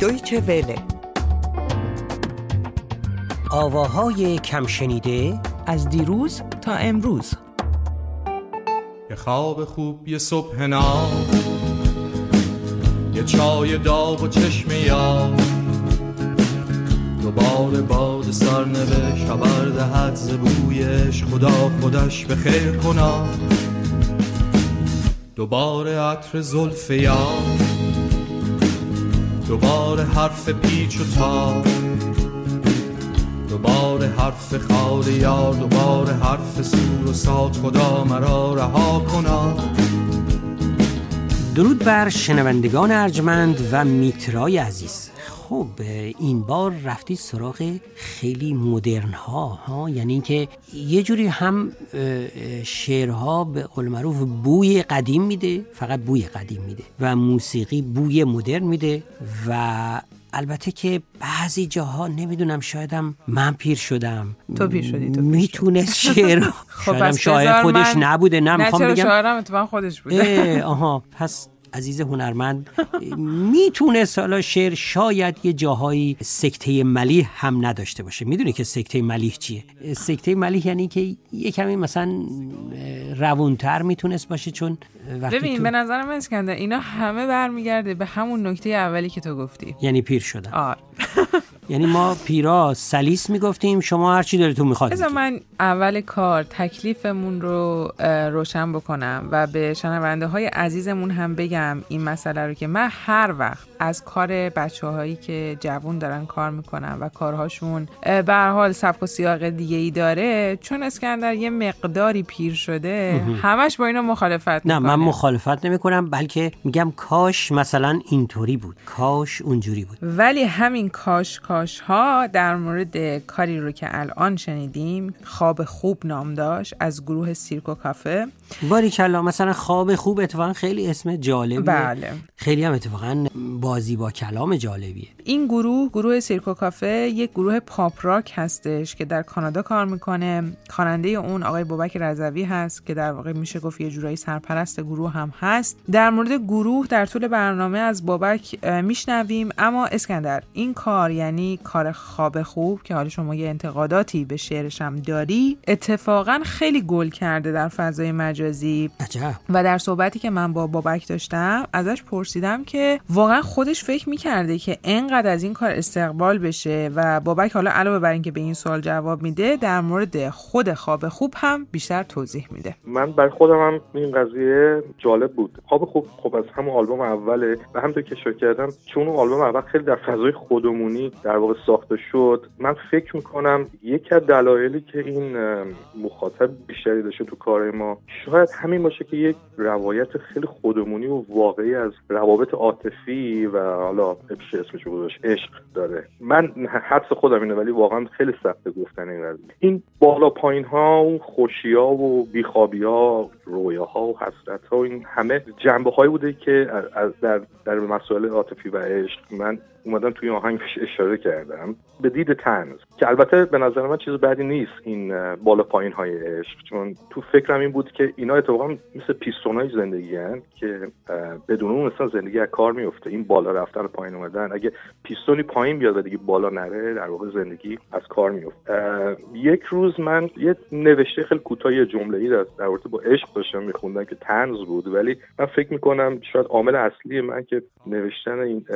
دویچه وله آواهای کم شنیده از دیروز تا امروز. یه خواب خوب یه صبح نام یه چای داغ و چشم یاد. دوباره باد سرنوشت خبر دهد ز بویش خدا خودش به خیر کنا دوباره عطر زلف یاد. دوباره حرف پیچ و تاب دوباره حرف خال یار دوباره حرف سور و سات خدا مرا رها کنا. درود بر شنوندگان ارجمند و میترای عزیز. خب این بار رفتی سراغ خیلی مدرن ها, ها یعنی اینکه یه جوری هم شعرها به قول معروف بوی قدیم میده فقط بوی قدیم میده و موسیقی بوی مدرن میده و البته که بعضی جاها نمی‌دونم شایدم من پیر شدم. تو پیر شدی، تو می‌تونست شعر شاعر بذار خودش من- نبوده نه می‌خوام بگم. شاعرم اتفاقا خودش بوده. اه، آها پس عزیز هنرمند می‌تونست حالا شعر شاید یه جاهایی سکته ملیح هم نداشته باشه. می‌دونی که سکته ملیح چیه؟ سکته ملیح یعنی که یه کمی مثلا روونتر می‌تونست باشه چون وقتی ببین تو- به نظر من اسکندر اینا همه برمیگرده به همون نکته اولی که تو گفتی. یعنی پیر شدن. آر یعنی ما پیرا سلیس می‌گفتیم شما هر چی دلتون می‌خواد بذار. من اول کار تکلیفمون رو روشن بکنم و به شنونده های عزیزمون هم بگم این مسئله رو که من هر وقت از کار بچه هایی که جوون دارن کار می‌کنن و کارهاشون به هر حال سبک و سیاق دیگه ای داره چون اسکندر یه مقداری پیر شده همش با اینا مخالفت نه من می‌کنه. مخالفت نمی کنم بلکه میگم کاش مثلا اینطوری بود کاش اونجوری بود ولی همین کاش کاش ها در مورد کاری رو که الان شنیدیم خواب خوب نام داشت از گروه سیرکو کافه. باری کلا مثلا خواب خوب اتفاقا خیلی اسم جالبیه. بله. خیلی هم اتفاقا بازی با کلام جالبیه. این گروه گروه سیرکو کافه یک گروه پاپ راک هستش که در کانادا کار می‌کنه. خواننده اون آقای بابک رضوی هست که در واقع میشه گفت یه جورایی سرپرست گروه هم هست. در مورد گروه در طول برنامه از بابک میشنویم. اما اسکندر این کار یعنی کار خواب خوب که حالا شما یه انتقاداتی به شعرش هم داری اتفاقا خیلی گل کرده در فضای مجازی. عجب. و در صحبتی که من با بابک داشتم ازش پرسیدم که واقعا خودش فکر می‌کرده که انقدر از این کار استقبال بشه و بابک حالا علاوه بر اینکه به این سوال جواب میده در مورد خود خواب خوب هم بیشتر توضیح میده. من برای خودم هم این قضیه جالب بود. خواب خوب خب از همون آلبوم اوله و همونطور که شکر کردم چون اون آلبوم اول خیلی در فضای خودمونی در واقع ساخته شد من فکر می‌کنم یکی از دلایلی که این مخاطب بیشتری داشته تو کار ما شاید همین باشه که یک روایت خیلی خودمونی و واقعی از روابط عاطفی و حالا چه اسمش گذاشت عشق داره. من حدس خودم اینه ولی واقعا خیلی سخته گفتن این قضیه این بالا پایین ها و خوشی ها و بیخوابی ها رویاها و حسرت ها و این همه جنبه هایی بوده که از- در در مسائل عاطفی و عشق من اومدم توی آهنگ اشاره کردم به دید تنز که البته به نظر من چیز بدی نیست این بالا پایین های عشق. چون تو فکرم این بود که اینا اتفاقا مثل پیستون های زندگی هن که بدون اون مثلا زندگی از کار میفته این بالا رفتن و پایین اومدن. اگه پیستونی پایین بیاد و دیگه بالا نره در واقع زندگی از کار میفته یک روز من یه نوشته خیلی کوتاه یه جمله ای در رابطه با عشق داشتم میخوندم که تنز بود. ولی من فکر می‌کنم شاید عامل اصلی من که نوشتن این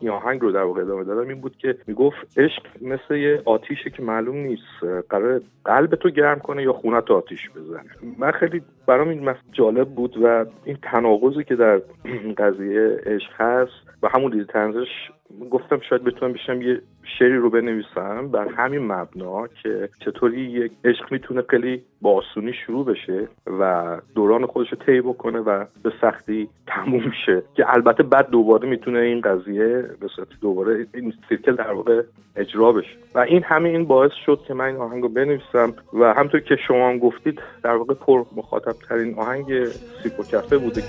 این آهنگ رو در واقع ادامه دادم این بود که می‌گفت عشق مثل یه آتیشه که معلوم نیست قرار قلب تو گرم کنه یا خونه تو آتیش بزنه. من خیلی برام این جالب بود و این تناقضی که در قضیه عشق هست و همون دید تنزش گفتم شاید بتونم بشم یه شعری رو بنویسم بر همین مبنا که چطوری یک عشق می‌تونه خیلی با آسونی شروع بشه و دوران خودش رو طی بکنه و به سختی تموم شه. که البته بعد دوباره می‌تونه این قضیه به صورت دوباره این سیرکل در واقع اجرا بشه. و این همین این باعث شد که من این آهنگ رو بنویسم و همطور که شما هم گفتید در واقع پر مخاطب ترین آهنگ سیپو بوده.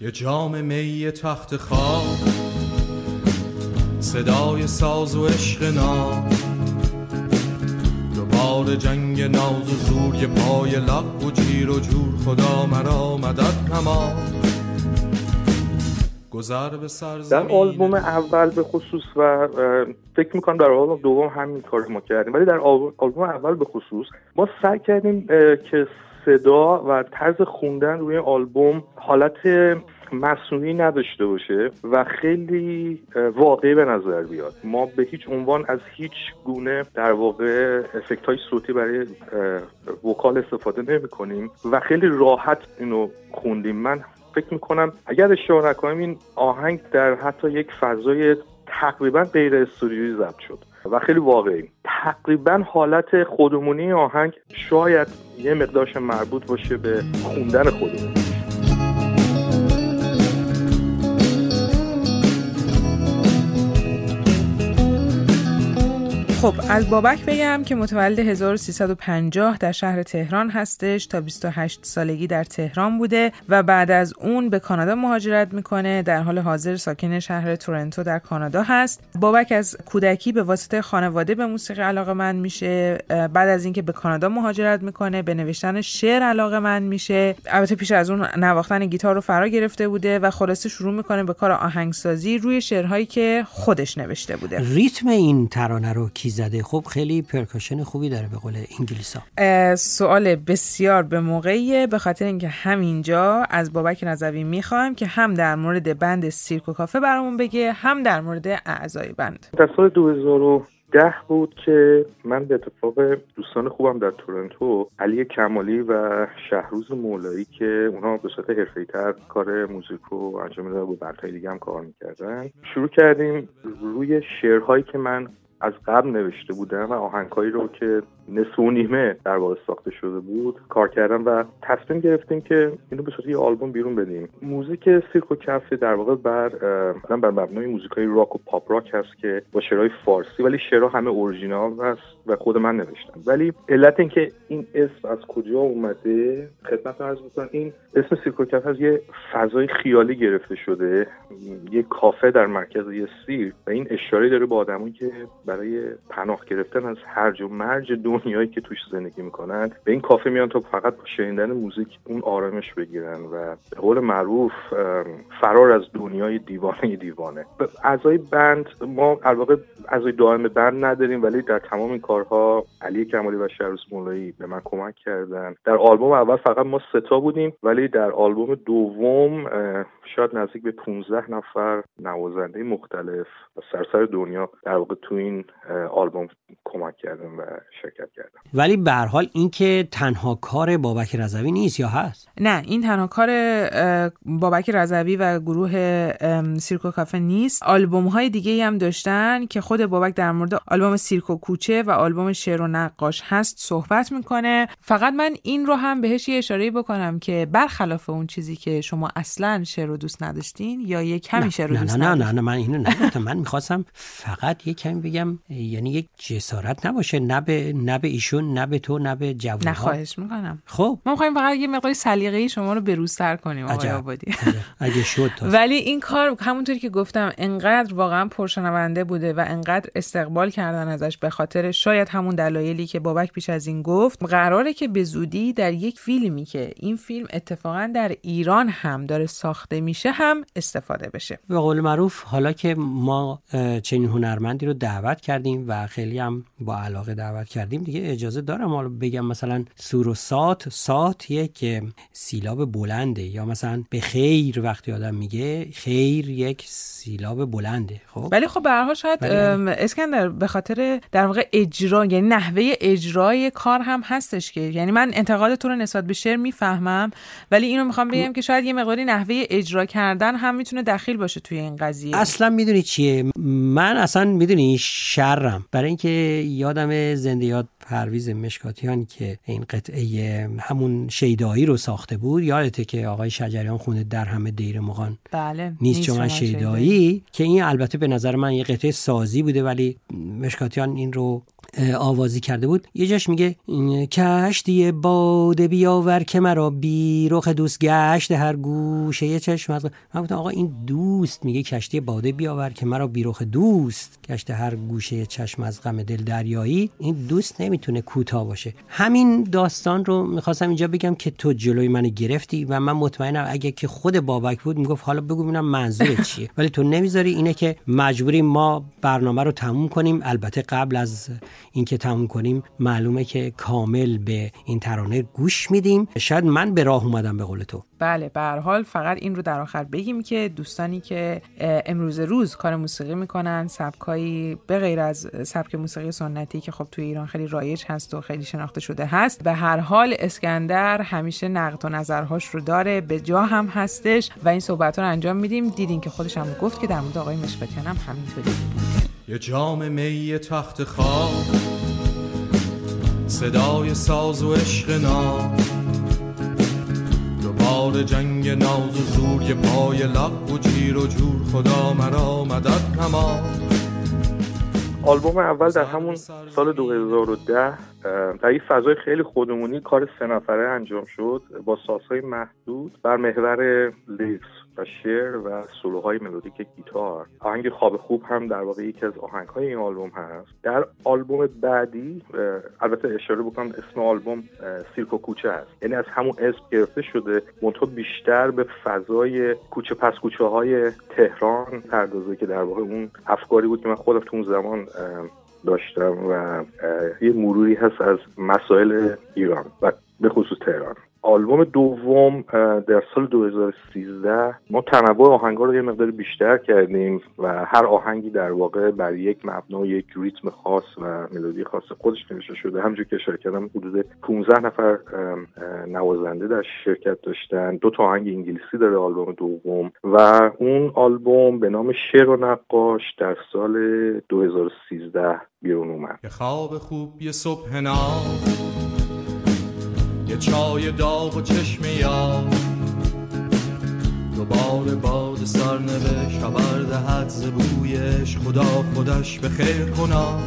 یه جام می تخت خواب صدای ساز و عشق نام دوباره بار جنگ ناز و زور یه پای لق و جیر و جور خدا مرا مدد نما. گذر به در آلبوم اول به خصوص و فکر می‌کنم در آلبوم دوم همین کار ما کردیم. ولی در آلبوم اول به خصوص ما سعی کردیم که صدا و طرز خوندن روی آلبوم حالت مصنوعی نداشته باشه و خیلی واقعی به نظر بیاد. ما به هیچ عنوان از هیچ گونه در واقع افکت های صوتی برای وکال استفاده نمی کنیم و خیلی راحت اینو خوندیم. من فکر می‌کنم اگر اشتباه نکنم این آهنگ در حتی یک فضای تقریبا غیر استودیویی ضبط شد و خیلی واقعی. تقریبا حالت خودمونی آهنگ شاید یه مقدارش مربوط باشه به خوندن خودمون. خب از بابک بگم که متولد 1350 در شهر تهران هستش تا 28 سالگی در تهران بوده و بعد از اون به کانادا مهاجرت می‌کنه. در حال حاضر ساکن شهر تورنتو در کانادا هست. بابک از کودکی به واسطه خانواده به موسیقی علاقه من میشه بعد از اینکه به کانادا مهاجرت می‌کنه به نوشتن شعر علاقه من میشه. البته پیش از اون نواختن گیتار رو فرا گرفته بوده و خلاصه شروع می‌کنه به کار آهنگسازی روی شعرهایی که خودش نوشته بوده. ریتم این ترانه رو زده. خب خیلی پرکاشن خوبی داره به قول انگلیسا. سوال بسیار به موقعیه. به خاطر اینکه همینجا از بابک رضوی می‌خوایم که هم در مورد بند سیرک و کافه برامون بگه هم در مورد اعضای بند. در سال 2000 ده بود که من به اتفاق دوستان خوبم در تورنتو علی کمالی و شهروز مولایی که اونها به صورت تر کار موزیک رو انجام می‌دادن و بندهای دیگه هم کار می‌کردن شروع کردیم روی شعرهایی که من از قبل نوشته بودم و آهنگهایی رو که نصف و نیمه در واقع ساخته شده بود. کار کردم و تصمیم گرفتیم که اینو به صورت یه آلبوم بیرون بدیم. موزیک سیرکو در واقع بر بر مبنای موزیک های راک و پاپ راک هست که با شعرهای فارسی ولی شعرها همه اورجینال هست و خود من نوشتم. ولی علت اینکه این اسم از کجا اومده خدمت عرض می‌کنم این اسم سیرکو از یه فضای خیالی گرفته شده. یه کافه در مرکز یه سیر و این اشاره داره به آدمایی که برای پناه گرفتن از هرج و مرج دنیایی که توش زندگی می‌کنن به این کافه میان تا فقط با شنیدن موزیک اون آرامش بگیرن و به قول معروف فرار از دنیای دیوانه دیوانه. اعضای بند ما الواقع اعضای دائم بند نداریم ولی در تمام این کارها علی کمالی و شهروز مولایی به من کمک کردن. در آلبوم اول فقط ما ستا بودیم ولی در آلبوم دوم شاید نزدیک به 15 نفر نوازنده مختلف و سرسر دنیا در واقع تو این آلبوم کمک کردن و شرکت کردن. ولی به هر حال این که تنها کار بابک رضوی نیست یا هست؟ نه این تنها کار بابک رضوی و گروه سیرکو کافه نیست. آلبوم های دیگه هم داشتن که خود بابک در مورد آلبوم سیرکو کوچه و آلبوم شعر و نقاش هست صحبت می‌کنه. فقط من این رو هم بهش یه اشاره بکنم که برخلاف اون چیزی که شما اصلا شعر رو دوست نداشتین یا یک کمی شعر رو دوست نه نه, نه نه من اینو نگفتم. من می‌خواستم فقط یه کمی بگم یعنی یک جسارت نباشه نه به نه به ایشون نه به تو نه به جوان نه خواهش می‌کنم. خب. ما می‌خوایم فقط یه مقدار سلیقه‌ای شما رو بروزتر کنیم آقای آبادی اگه شد ولی این کار همونطوری که گفتم انقدر واقعا پرشنونده بوده و انقدر استقبال کردن ازش به خاطر شاید همون دلایلی که بابک پیش از این گفت قراره که به زودی در یک فیلمی که این فیلم اتفاقا در ایران هم داره ساخته میشه هم استفاده بشه. به قول معروف حالا که ما چنین هنرمندی رو دعوت کردیم و خیلی هم با علاقه دعوت کردیم دیگه اجازه دارم حالا بگم مثلا سور و سات سات یک سیلاب بلنده یا مثلا به خیر وقتی آدم میگه خیر یک سیلاب بلنده خب؟ ولی خب به شاید اسکندر به خاطر در واقع اجرا یعنی نحوه اجرای کار هم هستش که یعنی من انتقاد تو رو نسبت به شعر می‌فهمم ولی اینو می‌خوام بگم که شاید یه مقداری نحوه اجرا کردن هم می‌تونه دخیل باشه توی این قضیه. اصلا می‌دونی چیه؟ من اصلا می‌دونی شرم. برای اینکه یادم زنده یاد پرویز مشکاتیان که این قطعه همون شیدایی رو ساخته بود یادته که آقای شجریان خونه در همه دیر مغان بله نیست چون شیدایی. که این البته به نظر من یه قطعه سازی بوده ولی مشکاتیان این رو آوازی کرده بود. یه جاش میگه کشتی باده بیاور که مرا بی رخ دوست گشت هر گوشه یه چشم. از من گفتم آقا این دوست میگه کشتی باده بیاور که مرا بی رخ دوست گشت هر گوشه چشم از غم دل دریایی. این دوست نمی‌تونه کوتاه باشه. همین داستان رو می‌خواستم اینجا بگم که تو جلوی من گرفتی و من مطمئنم اگه که خود بابک بود می‌گفت حالا بگو ببینم منظور چیه. ولی تو نمی‌ذاری اینه که مجبوری ما برنامه رو تموم کنیم. البته قبل از اینکه تموم کنیم معلومه که کامل به این ترانه گوش میدیم. شاید من به راه اومدم به قول تو. بله به حال فقط این رو در آخر بگیم که دوستانی که امروز روز کار موسیقی می‌کنن سبکایی به غیر از سبک موسیقی سنتی که خب توی ایران خیلی رایج هست و خیلی شناخته شده هست به هر حال اسکندر همیشه نقد و نظرهاش رو داره به جا هم هستش و این صحبت رو انجام میدیم. دیدین که خودش هم گفت که در مورد آقای مشبکن هم همینطوری یه جام می تخت خواب صدای ساز و عشق نام دوباره جنگ ناز و زور. یه پای لب و جیر و جور. خدا مرا مدد نما. آلبوم اول در همون سال 2010 در یک فضای خیلی خودمونی کار سه نفره انجام شد. با سازهای محدود. بر محور لیکس و شعر و سولوهای ملودیک گیتار. آهنگ خواب خوب هم در واقع یکی از آهنگهای این آلبوم هست. در آلبوم بعدی البته اشاره بکنم اسم آلبوم سیرک و کوچه هست. یعنی از همون اسم گرفته شده منتها بیشتر به فضای کوچه پس کوچه های تهران پردازه که در واقع اون افکاری بود که من خودم تو اون زمان داشتم و یه مروری هست از مسائل ایران و به خصوص تهران. آلبوم دوم در سال 2013 ما تنوع آهنگا رو یه مقدار بیشتر کردیم و هر آهنگی در واقع بر یک مبنا یک ریتم خاص و ملودی خاص خودش نوشته شده. همونجور که اشاره کردم حدود 15 نفر نوازنده در شرکت داشتن. دو تا آهنگ انگلیسی داره آلبوم دوم و اون آلبوم به نام شعر و نقاش در سال 2013 بیرون اومد. خواب خوب یه صبح یه چای داغ و چشم یاد دوباره باد سرنوشت خبر دهد زبویش خدا خودش به خیر کنا.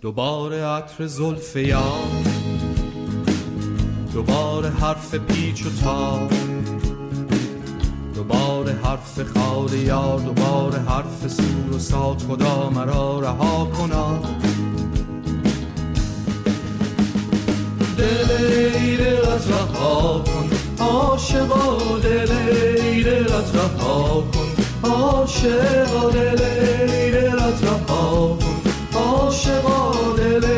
دوباره عطر زلف یاد دوباره حرف پیچ و تا. دوباره حرف خال یار. دوباره حرف سور و سات خدا مرا رها کنا. دل ایرت رها کن عاشقا دل ایرت رها کن عاشقا دل ایرت رها کن عاشقا دل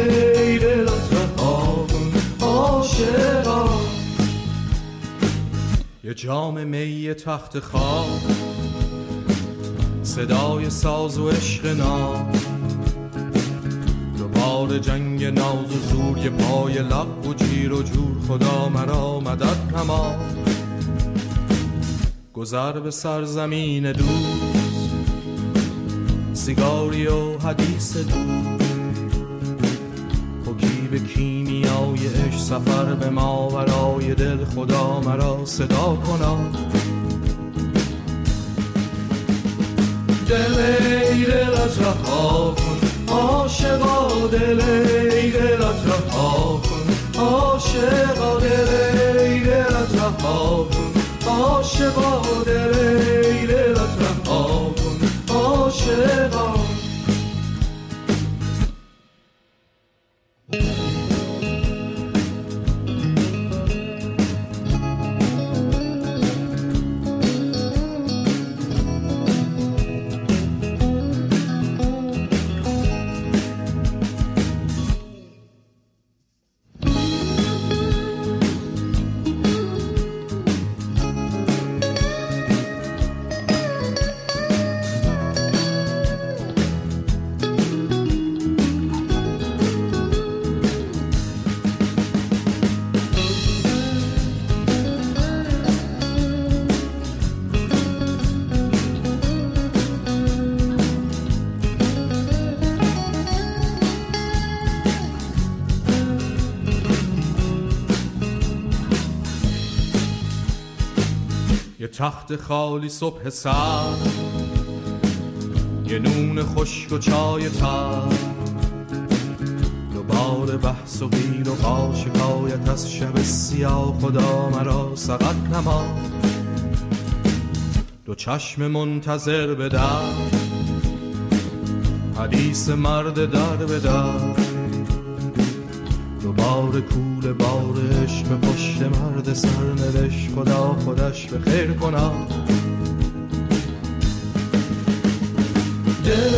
یه جام می تخت خواب صدای ساز و عشق نام. بار جنگ ناز و زور یه پای لب و جیر و جور خدا مرا مدد نما. گذر به سرزمین دوست سیگاری و حدیث دوست. خوکی به کیمیای عشق سفر به ما ورای دل خدا مرا صدا کنا. دل ایرت رها کن عاشقا دل ای دلت رها کن. عاشقا دل ای دلت رها کن. عاشقا دل ای دلت رها کن. عاشقا تخت خالی صبح سر یه نون خشک و چای تر. دوباره بحث و قیل و شکایت از شب سیاه خدا مرا سقط نما دو چشم منتظر به در. حدیث مرد در به در. دوباره کول بارش به پشت مرد سرنوشت خدا خودش به خیر کنم دل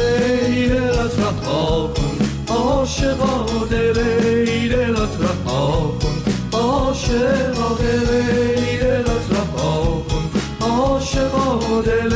ای دلت رها کن عاشقا دل ای دلت رها کن عاشقا دل ای دلت رها کن عاشقا دل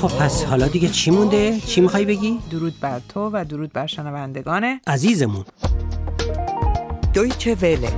خب پس حالا دیگه چی مونده؟ چی می‌خوای بگی؟ درود بر تو و درود بر شنوندگان عزیزمون دویچه وله